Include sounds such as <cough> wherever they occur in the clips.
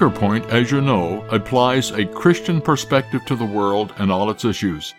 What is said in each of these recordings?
Anchor Point, as you know, applies a Christian perspective to the world and all its issues,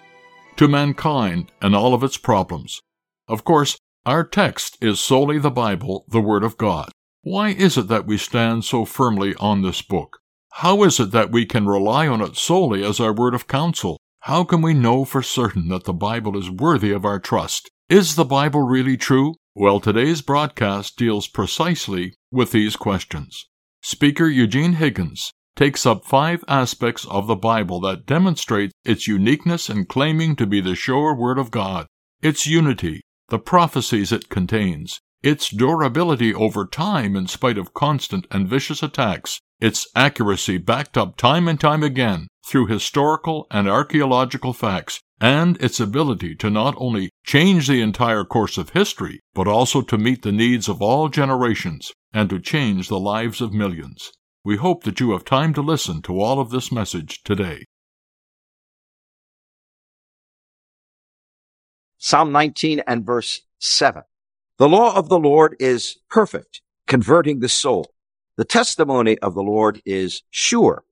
to mankind and all of its problems. Of course, our text is solely the Bible, the Word of God. Why is it that we stand so firmly on this book? How is it that we can rely on it solely as our word of counsel? How can we know for certain that the Bible is worthy of our trust? Is the Bible really true? Well, today's broadcast deals precisely with these questions. Speaker Eugene Higgins takes up five aspects of the Bible that demonstrate its uniqueness in claiming to be the sure Word of God, its unity, the prophecies it contains, its durability over time in spite of constant and vicious attacks, its accuracy backed up time and time again through historical and archaeological facts, and its ability to not only change the entire course of history, but also to meet the needs of all generations and to change the lives of millions. We hope that you have time to listen to all of this message today. Psalm 19 and verse 7. The law of the Lord is perfect, converting the soul. The testimony of the Lord is sure,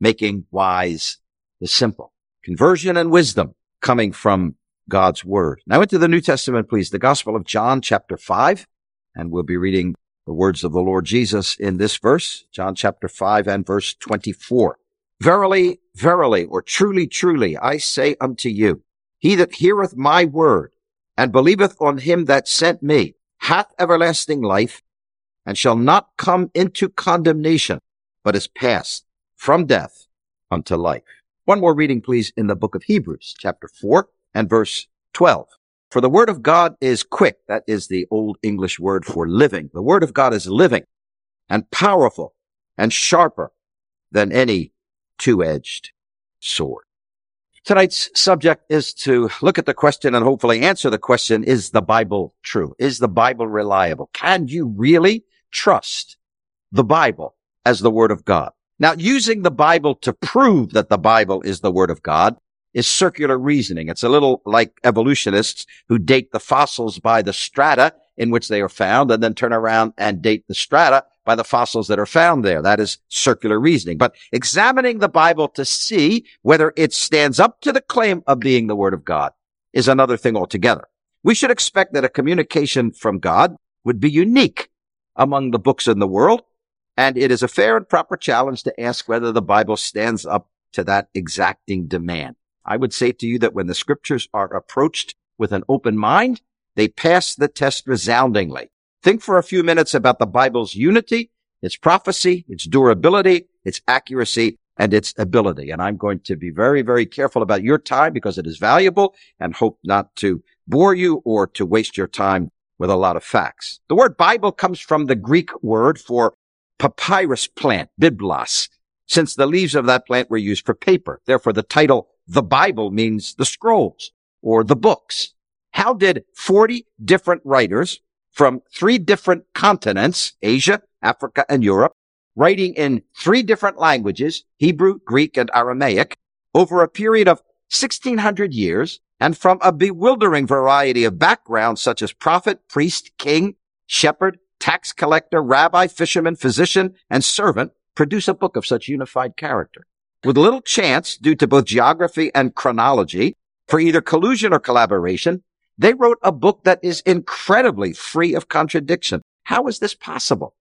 making wise the simple. Conversion and wisdom coming from God's word. Now into the New Testament, please. The Gospel of John, chapter 5, and we'll be reading the words of the Lord Jesus in this verse, John chapter 5 and verse 24. Verily, verily, or truly, truly, I say unto you, he that heareth my word and believeth on him that sent me hath everlasting life and shall not come into condemnation, but is passed from death unto life. One more reading, please, in the book of Hebrews, chapter 4 and verse 12. For the word of God is quick. That is the old English word for living. The word of God is living and powerful and sharper than any two-edged sword. Tonight's subject is to look at the question and hopefully answer the question, is the Bible true? Is the Bible reliable? Can you really trust the Bible as the Word of God? Now, using the Bible to prove that the Bible is the Word of God is circular reasoning. It's a little like evolutionists who date the fossils by the strata in which they are found and then turn around and date the strata by the fossils that are found there. That is circular reasoning. But examining the Bible to see whether it stands up to the claim of being the Word of God is another thing altogether. We should expect that a communication from God would be unique among the books in the world. And it is a fair and proper challenge to ask whether the Bible stands up to that exacting demand. I would say to you that when the scriptures are approached with an open mind, they pass the test resoundingly. Think for a few minutes about the Bible's unity, its prophecy, its durability, its accuracy, and its ability. And I'm going to be very, very careful about your time because it is valuable and hope not to bore you or to waste your time with a lot of facts. The word Bible comes from the Greek word for papyrus plant, biblos, since the leaves of that plant were used for paper. Therefore, the title the Bible means the scrolls or the books. How did 40 different writers from three different continents, Asia, Africa, and Europe, writing in three different languages, Hebrew, Greek, and Aramaic, over a period of 1600 years, and from a bewildering variety of backgrounds such as prophet, priest, king, shepherd, tax collector, rabbi, fisherman, physician, and servant, produce a book of such unified character. With little chance, due to both geography and chronology, for either collusion or collaboration, they wrote a book that is incredibly free of contradiction. How is this possible?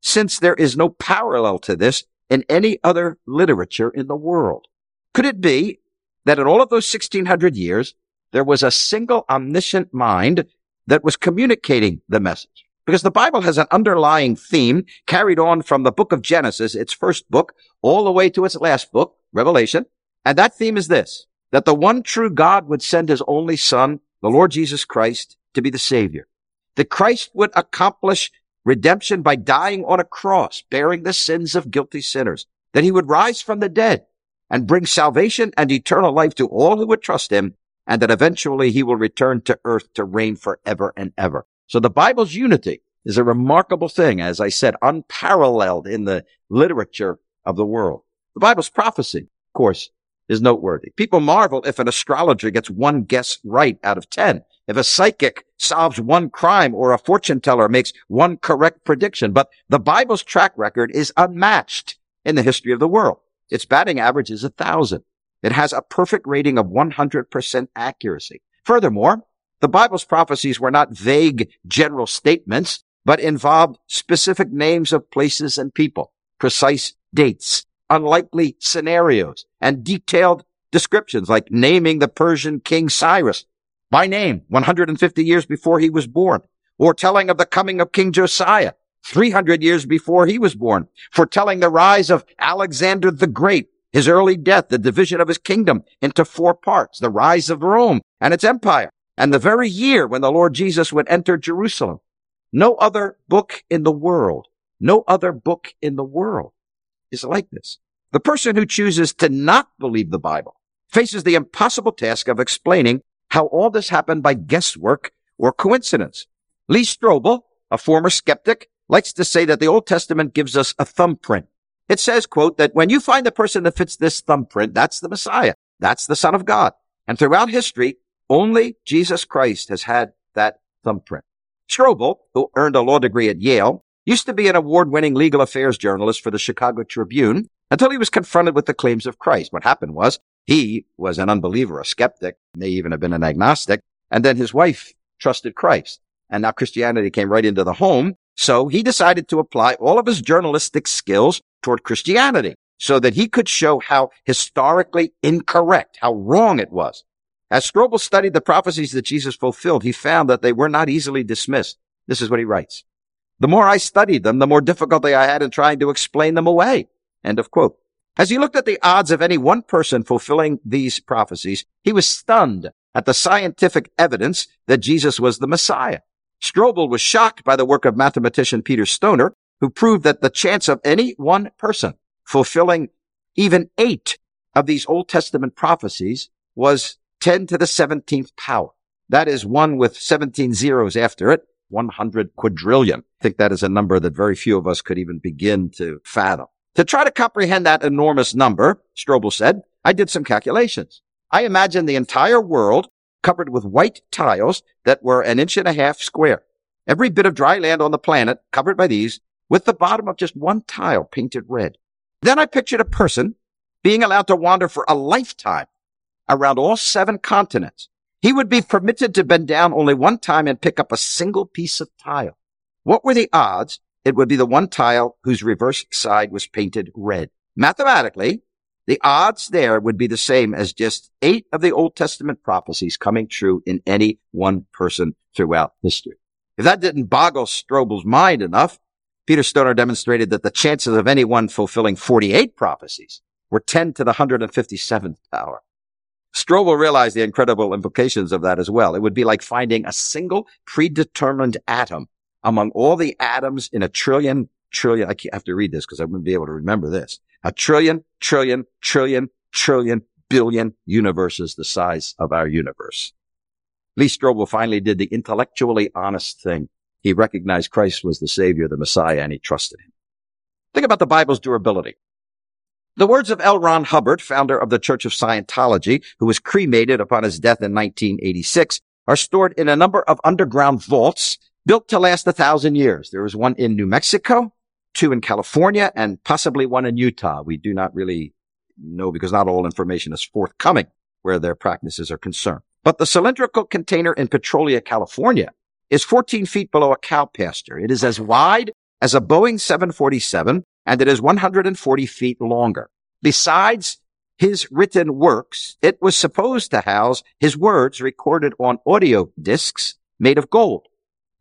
Since there is no parallel to this in any other literature in the world. Could it be that in all of those 1600 years, there was a single omniscient mind that was communicating the message? Because the Bible has an underlying theme carried on from the book of Genesis, its first book, all the way to its last book, Revelation. And that theme is this, that the one true God would send his only son, the Lord Jesus Christ, to be the Savior, that Christ would accomplish redemption by dying on a cross, bearing the sins of guilty sinners, that he would rise from the dead and bring salvation and eternal life to all who would trust him, and that eventually he will return to earth to reign forever and ever. So the Bible's unity is a remarkable thing, as I said, unparalleled in the literature of the world. The Bible's prophecy, of course, is noteworthy. People marvel if an astrologer gets one guess right out of 10. If a psychic solves one crime or a fortune teller makes one correct prediction. But the Bible's track record is unmatched in the history of the world. Its batting average is a thousand. It has a perfect rating of 100% accuracy. Furthermore, the Bible's prophecies were not vague general statements, but involved specific names of places and people, precise dates, unlikely scenarios, and detailed descriptions like naming the Persian king Cyrus by name 150 years before he was born, or telling of the coming of King Josiah 300 years before he was born, foretelling the rise of Alexander the Great, his early death, the division of his kingdom into four parts, the rise of Rome and its empire, and the very year when the Lord Jesus would enter Jerusalem. No other book in the world, no other book in the world is like this. The person who chooses to not believe the Bible faces the impossible task of explaining how all this happened by guesswork or coincidence. Lee Strobel, a former skeptic, likes to say that the Old Testament gives us a thumbprint. It says, quote, that when you find the person that fits this thumbprint, that's the Messiah. That's the Son of God. And throughout history, only Jesus Christ has had that thumbprint. Strobel, who earned a law degree at Yale, used to be an award-winning legal affairs journalist for the Chicago Tribune until he was confronted with the claims of Christ. What happened was he was an unbeliever, a skeptic, may even have been an agnostic, and then his wife trusted Christ. And now Christianity came right into the home. So he decided to apply all of his journalistic skills toward Christianity so that he could show how historically incorrect, how wrong it was. As Strobel studied the prophecies that Jesus fulfilled, he found that they were not easily dismissed. This is what he writes. The more I studied them, the more difficulty I had in trying to explain them away. End of quote. As he looked at the odds of any one person fulfilling these prophecies, he was stunned at the scientific evidence that Jesus was the Messiah. Strobel was shocked by the work of mathematician Peter Stoner, who proved that the chance of any one person fulfilling even eight of these Old Testament prophecies was 10 to the 17th power. That is one with 17 zeros after it, 100 quadrillion. I think that is a number that very few of us could even begin to fathom. To try to comprehend that enormous number, Strobel said, I did some calculations. I imagined the entire world covered with white tiles that were an inch and a half square. Every bit of dry land on the planet covered by these with the bottom of just one tile painted red. Then I pictured a person being allowed to wander for a lifetime around all seven continents. He would be permitted to bend down only one time and pick up a single piece of tile. What were the odds it would be the one tile whose reverse side was painted red. Mathematically, the odds there would be the same as just eight of the Old Testament prophecies coming true in any one person throughout history. If that didn't boggle Strobel's mind enough, Peter Stoner demonstrated that the chances of anyone fulfilling 48 prophecies were 10 to the 157th power. Strobel realized the incredible implications of that as well. It would be like finding a single predetermined atom among all the atoms in a trillion, trillion, I have to read this because I wouldn't be able to remember this. A trillion, trillion, trillion, trillion, billion universes the size of our universe. Lee Strobel finally did the intellectually honest thing. He recognized Christ was the Savior, the Messiah, and he trusted him. Think about the Bible's durability. The words of L. Ron Hubbard, founder of the Church of Scientology, who was cremated upon his death in 1986, are stored in a number of underground vaults built to last a thousand years. There is one in New Mexico, two in California, and possibly one in Utah. We do not really know because not all information is forthcoming where their practices are concerned. But the cylindrical container in Petrolia, California is 14 feet below a cow pasture. It is as wide as a Boeing 747 and it is 140 feet longer. Besides his written works, it was supposed to house his words recorded on audio discs made of gold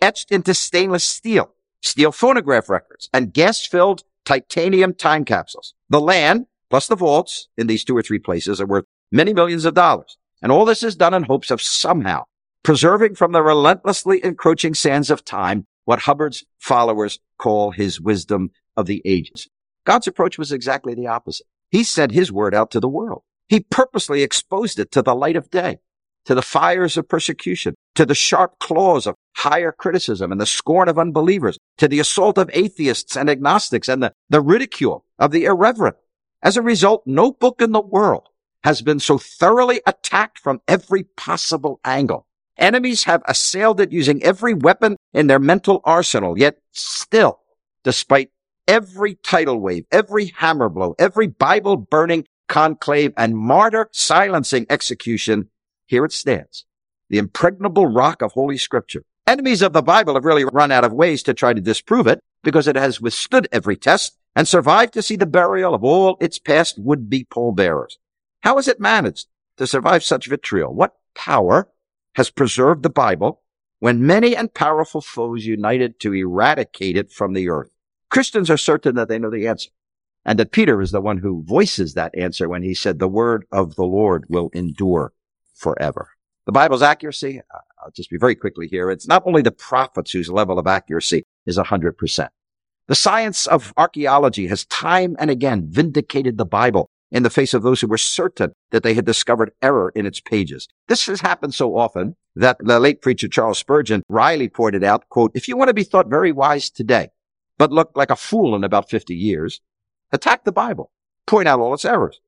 etched into stainless steel, steel phonograph records, and gas-filled titanium time capsules. The land, plus the vaults in these two or three places are worth many millions of dollars. And all this is done in hopes of somehow preserving from the relentlessly encroaching sands of time what Hubbard's followers call his wisdom of the ages. God's approach was exactly the opposite. He sent his word out to the world. He purposely exposed it to the light of day, to the fires of persecution, to the sharp claws of higher criticism and the scorn of unbelievers, to the assault of atheists and agnostics and the, the ridicule of the irreverent. As a result, no book in the world has been so thoroughly attacked from every possible angle. Enemies have assailed it using every weapon in their mental arsenal, yet still, despite every tidal wave, every hammer blow, every Bible burning conclave and martyr silencing execution, here it stands. The impregnable rock of Holy Scripture. Enemies of the Bible have really run out of ways to try to disprove it because it has withstood every test and survived to see the burial of all its past would-be pallbearers. How has it managed to survive such vitriol? What power has preserved the Bible when many and powerful foes united to eradicate it from the earth? Christians are certain that they know the answer and that Peter is the one who voices that answer when he said, the word of the Lord will endure forever. The Bible's accuracy, uh, I'll just be very quickly here. It's not only the prophets whose level of accuracy is 100%. The science of archaeology has time and again vindicated the Bible in the face of those who were certain that they had discovered error in its pages. This has happened so often that the late preacher Charles Spurgeon Riley pointed out, quote, if you want to be thought very wise today, but look like a fool in about 50 years, attack the Bible, point out all its errors.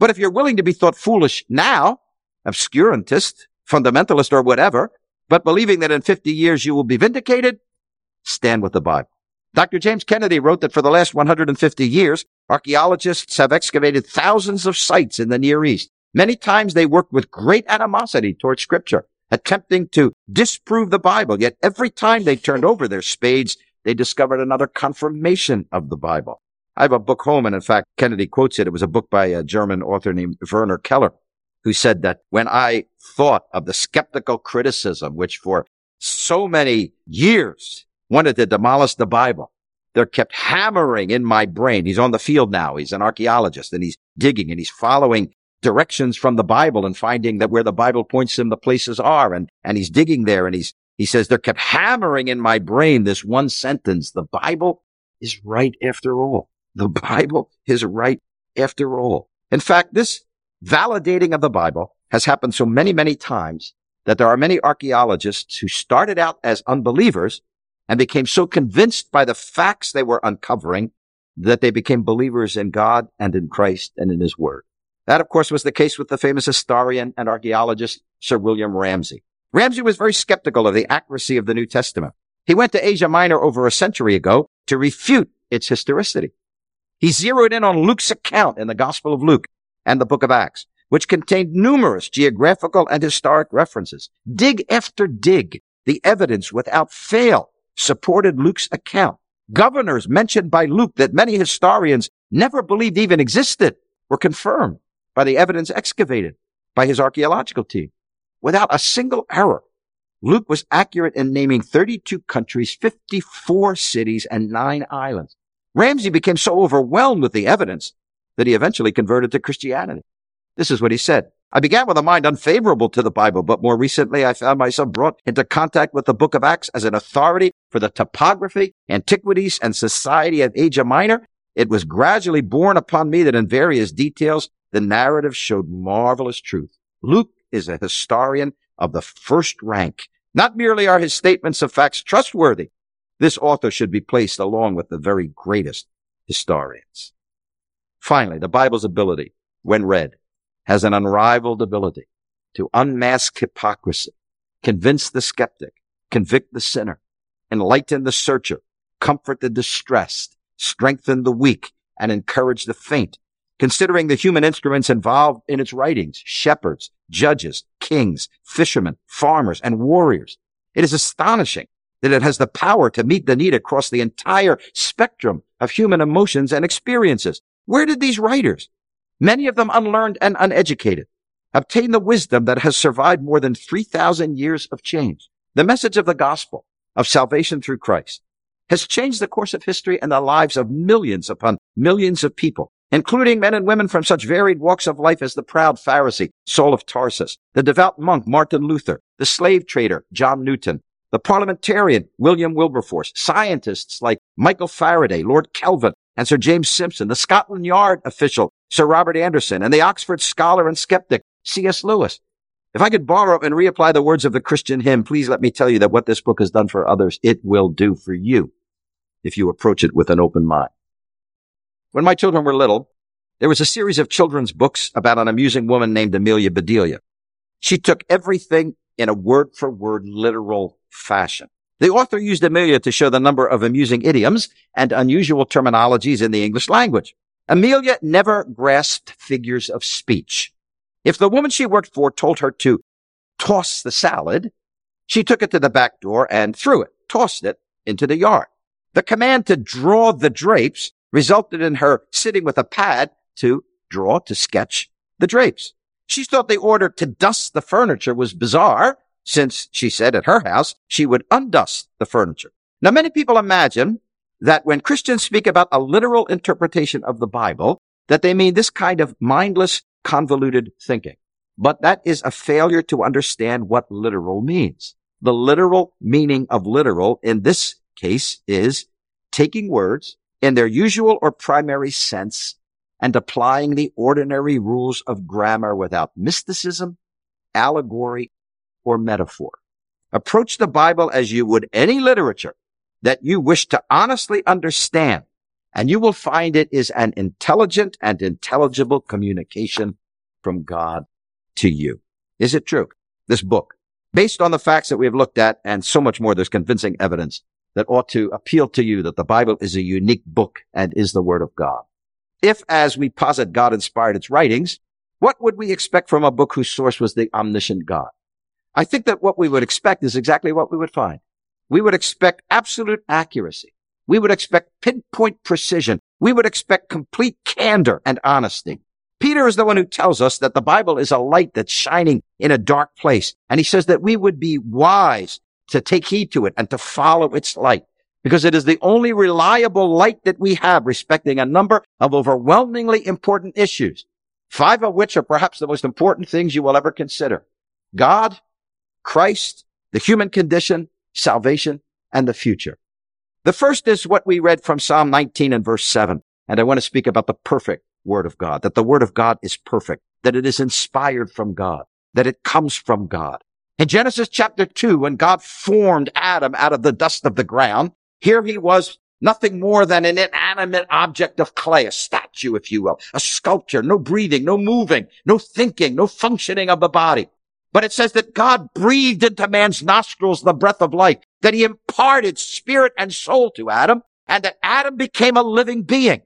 But if you're willing to be thought foolish now, obscurantist, fundamentalist, or whatever, but believing that in 50 years you will be vindicated, stand with the Bible. Dr. James Kennedy wrote that for the last 150 years, archaeologists have excavated thousands of sites in the Near East. Many times they worked with great animosity toward scripture, attempting to disprove the Bible. Yet every time they turned over their spades, they discovered another confirmation of the Bible. I have a book home, and in fact, Kennedy quotes it. It was a book by a German author named Werner Keller, who said that when I thought of the skeptical criticism, which for so many years wanted to demolish the Bible. They're kept hammering in my brain. He's on the field now. He's an archaeologist and he's digging and he's following directions from the Bible and finding that where the Bible points him, the places are. And, and he's digging there and he's, he says, they're kept hammering in my brain this one sentence. The Bible is right after all. The Bible is right after all. In fact, this validating of the Bible has happened so many, many times that there are many archaeologists who started out as unbelievers and became so convinced by the facts they were uncovering that they became believers in God and in Christ and in his word. That, of course, was the case with the famous historian and archaeologist Sir William Ramsay. Ramsay was very skeptical of the accuracy of the New Testament. He went to Asia Minor over a century ago to refute its historicity. He zeroed in on Luke's account in the Gospel of Luke and the book of Acts, which contained numerous geographical and historic references. Dig after dig, the evidence without fail supported Luke's account. Governors mentioned by Luke that many historians never believed even existed were confirmed by the evidence excavated by his archaeological team. Without a single error, Luke was accurate in naming 32 countries, 54 cities, and nine islands. Ramsay became so overwhelmed with the evidence that he eventually converted to Christianity. This is what he said. I began with a mind unfavorable to the Bible, but more recently I found myself brought into contact with the book of Acts as an authority for the topography, antiquities, and society of Asia Minor. It was gradually borne upon me that in various details, the narrative showed marvelous truth. Luke is a historian of the first rank. Not merely are his statements of facts trustworthy, this author should be placed along with the very greatest historians. Finally, the Bible's ability, when read, has an unrivaled ability to unmask hypocrisy, convince the skeptic, convict the sinner, enlighten the searcher, comfort the distressed, strengthen the weak, and encourage the faint. Considering the human instruments involved in its writings, shepherds, judges, kings, fishermen, farmers, and warriors, it is astonishing that it has the power to meet the need across the entire spectrum of human emotions and experiences. Where did these writers, many of them unlearned and uneducated, obtain the wisdom that has survived more than 3,000 years of change. The message of the gospel of salvation through Christ has changed the course of history and the lives of millions upon millions of people, including men and women from such varied walks of life as the proud Pharisee, Saul of Tarsus, the devout monk, Martin Luther, the slave trader, John Newton, the parliamentarian, William Wilberforce, scientists like Michael Faraday, Lord Kelvin, and Sir James Simpson, the Scotland Yard official, Sir Robert Anderson, and the Oxford scholar and skeptic, C.S. Lewis. If I could borrow and reapply the words of the Christian hymn, please let me tell you that what this book has done for others, it will do for you if you approach it with an open mind. When my children were little, there was a series of children's books about an amusing woman named Amelia Bedelia. She took everything in a word for word literal fashion. The author used Amelia to show the number of amusing idioms and unusual terminologies in the English language. Amelia never grasped figures of speech. If the woman she worked for told her to toss the salad, she took it to the back door and threw it, tossed it into the yard. The command to draw the drapes resulted in her sitting with a pad to draw, to sketch the drapes. She thought the order to dust the furniture was bizarre, since she said at her house she would undust the furniture. Now, many people imagine that when Christians speak about a literal interpretation of the Bible, that they mean this kind of mindless convoluted thinking. But that is a failure to understand what literal means. The literal meaning of literal in this case is taking words in their usual or primary sense and applying the ordinary rules of grammar without mysticism, allegory, or metaphor. Approach the Bible as you would any literature that you wish to honestly understand and you will find it is an intelligent and intelligible communication from God to you. Is it true? This book, based on the facts that we have looked at and so much more, there's convincing evidence that ought to appeal to you that the Bible is a unique book and is the Word of God. If, as we posit, God inspired its writings, what would we expect from a book whose source was the omniscient God? I think that what we would expect is exactly what we would find. We would expect absolute accuracy. We would expect pinpoint precision. We would expect complete candor and honesty. Peter is the one who tells us that the Bible is a light that's shining in a dark place. And he says that we would be wise to take heed to it and to follow its light because it is the only reliable light that we have respecting a number of overwhelmingly important issues, five of which are perhaps the most important things you will ever consider. God, Christ, the human condition, salvation, and the future. The first is what we read from Psalm 19 and verse 7. And I want to speak about the perfect word of God, that the word of God is perfect, that it is inspired from God, that it comes from God. In Genesis chapter 2, when God formed Adam out of the dust of the ground, here he was nothing more than an inanimate object of clay, a statue, if you will, a sculpture, no breathing, no moving, no thinking, no functioning of the body. But it says that God breathed into man's nostrils the breath of life that he imparted spirit and soul to Adam and that Adam became a living being.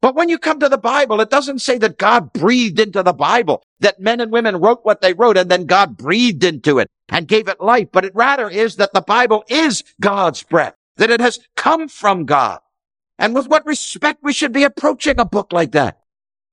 But when you come to the Bible, it doesn't say that God breathed into the Bible, that men and women wrote what they wrote and then God breathed into it and gave it life. But it rather is that the Bible is God's breath, that it has come from God. And with what respect we should be approaching a book like that.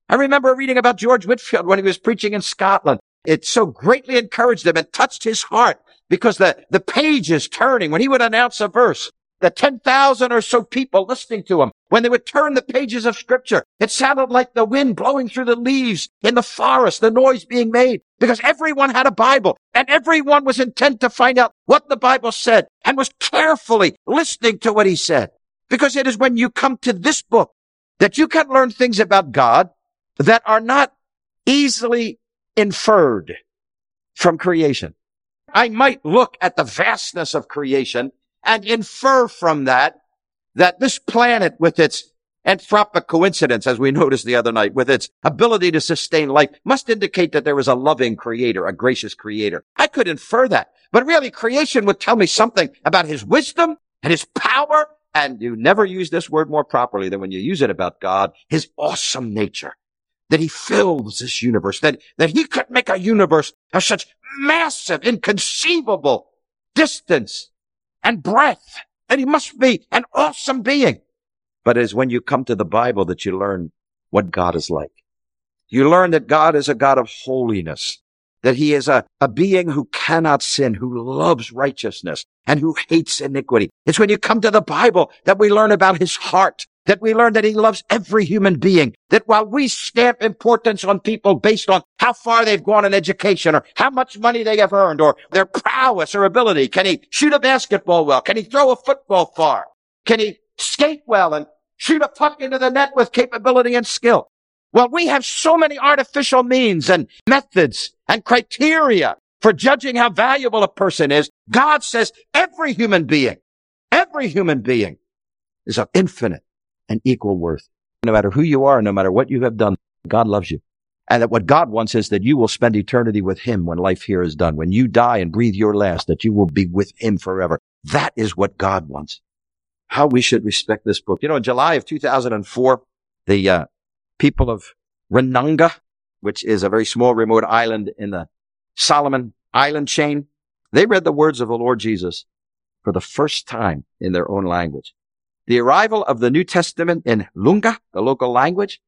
I remember reading about George Whitefield when he was preaching in Scotland. It so greatly encouraged him and touched his heart because the, the page is turning. When he would announce a verse, the 10,000 or so people listening to him, when they would turn the pages of scripture, it sounded like the wind blowing through the leaves in the forest, the noise being made, because everyone had a Bible and everyone was intent to find out what the Bible said and was carefully listening to what he said. Because it is when you come to this book that you can learn things about God that are not easily inferred from creation. I might look at the vastness of creation and infer from that that this planet with its anthropic coincidence, as we <laughs> noticed the other night, with its ability to sustain life, must indicate that there is a loving creator, a gracious creator. I could infer that, but really creation would tell me something about his wisdom and his power. And you never use this word more properly than when you use it about God, his awesome nature that he fills this universe, that, that he could make a universe of such massive, inconceivable distance and breath, that he must be an awesome being. But it's when you come to the Bible that you learn what God is like. You learn that God is a God of holiness, that he is a, a being who cannot sin, who loves righteousness, and who hates iniquity. It's when you come to the Bible that we learn about his heart, that we learn that he loves every human being, that while we stamp importance on people based on how far they've gone in education or how much money they have earned or their prowess or ability, can he shoot a basketball well? Can he throw a football far? Can he skate well and shoot a puck into the net with capability and skill? Well, we have so many artificial means and methods and criteria for judging how valuable a person is. God says every human being, every human being is of infinite and equal worth. No matter who you are, no matter what you have done, God loves you. And that what God wants is that you will spend eternity with Him when life here is done. When you die and breathe your last, that you will be with Him forever. That is what God wants. How we should respect this book. You know, in July of 2004, the uh, people of Ranongga, which is a very small remote island in the Solomon Island chain, they read the words of the Lord Jesus for the first time in their own language. The arrival of the New Testament in Lunga, the local language,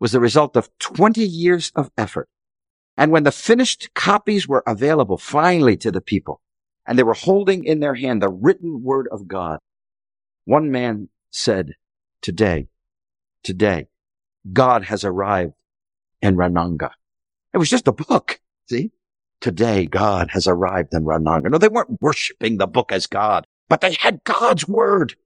was the result of 20 years of effort. And when the finished copies were available finally to the people, and they were holding in their hand the written word of God, one man said, today, today, God has arrived in Ranongga. It was just a book. See? Today, God has arrived in Ranongga. No, they weren't worshiping the book as God, but they had God's word.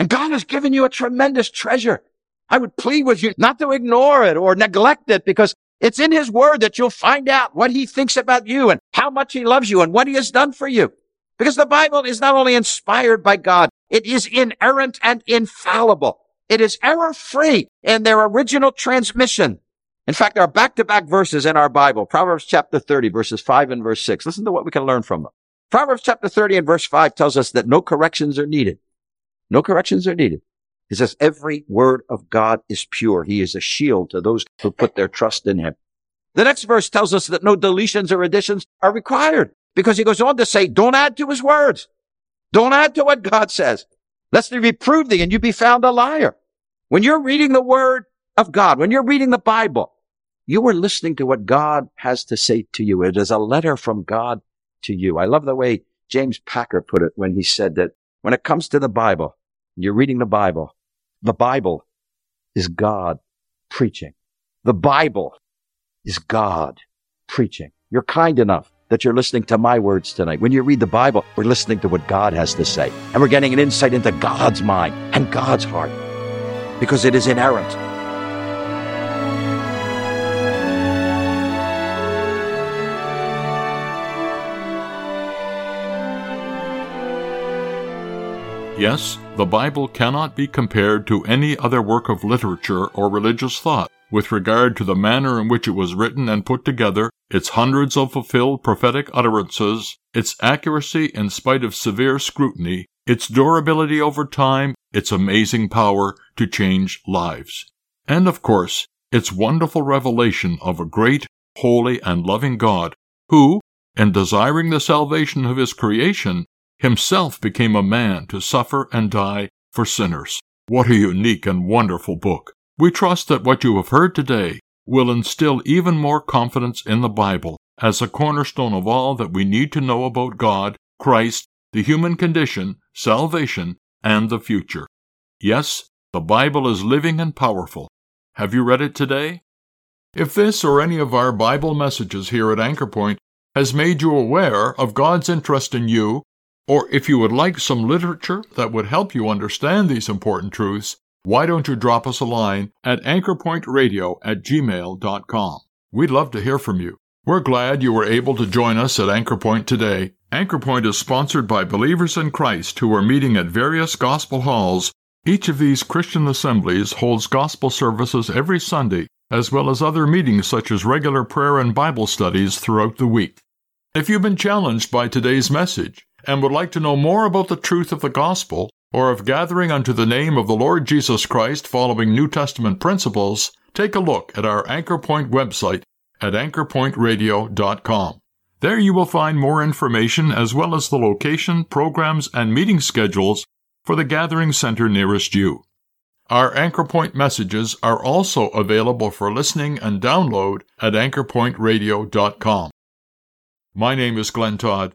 And God has given you a tremendous treasure. I would plead with you not to ignore it or neglect it because it's in his word that you'll find out what he thinks about you and how much he loves you and what he has done for you. Because the Bible is not only inspired by God, it is inerrant and infallible. It is error free in their original transmission. In fact, there are back-to-back verses in our Bible. Proverbs chapter 30 verses 5 and verse 6. Listen to what we can learn from them. Proverbs chapter 30 and verse 5 tells us that no corrections are needed. No corrections are needed. He says every word of God is pure. He is a shield to those who put their trust in him. The next verse tells us that no deletions or additions are required because he goes on to say, don't add to his words. Don't add to what God says. Lest he reprove thee and you be found a liar. When you're reading the word of God, when you're reading the Bible, you are listening to what God has to say to you. It is a letter from God to you. I love the way James Packer put it when he said that when it comes to the Bible, you're reading the Bible. The Bible is God preaching. The Bible is God preaching. You're kind enough that you're listening to my words tonight. When you read the Bible, we're listening to what God has to say. And we're getting an insight into God's mind and God's heart because it is inerrant. Yes, the Bible cannot be compared to any other work of literature or religious thought with regard to the manner in which it was written and put together, its hundreds of fulfilled prophetic utterances, its accuracy in spite of severe scrutiny, its durability over time, its amazing power to change lives. And of course, its wonderful revelation of a great, holy, and loving God who, in desiring the salvation of his creation, himself became a man to suffer and die for sinners. What a unique and wonderful book. We trust that what you have heard today will instill even more confidence in the Bible as a cornerstone of all that we need to know about God, Christ, the human condition, salvation, and the future. Yes, the Bible is living and powerful. Have you read it today? If this or any of our Bible messages here at Anchor Point has made you aware of God's interest in you or if you would like some literature that would help you understand these important truths, why don't you drop us a line at anchorpointradio at gmail.com? We'd love to hear from you. We're glad you were able to join us at Anchorpoint today. Anchorpoint is sponsored by believers in Christ who are meeting at various gospel halls. Each of these Christian assemblies holds gospel services every Sunday, as well as other meetings such as regular prayer and Bible studies throughout the week. If you've been challenged by today's message, and would like to know more about the truth of the gospel, or of gathering unto the name of the Lord Jesus Christ following New Testament principles, take a look at our Anchor Point website at anchorpointradio.com. There you will find more information as well as the location, programs, and meeting schedules for the gathering center nearest you. Our Anchor Point messages are also available for listening and download at anchorpointradio.com. My name is Glenn Todd.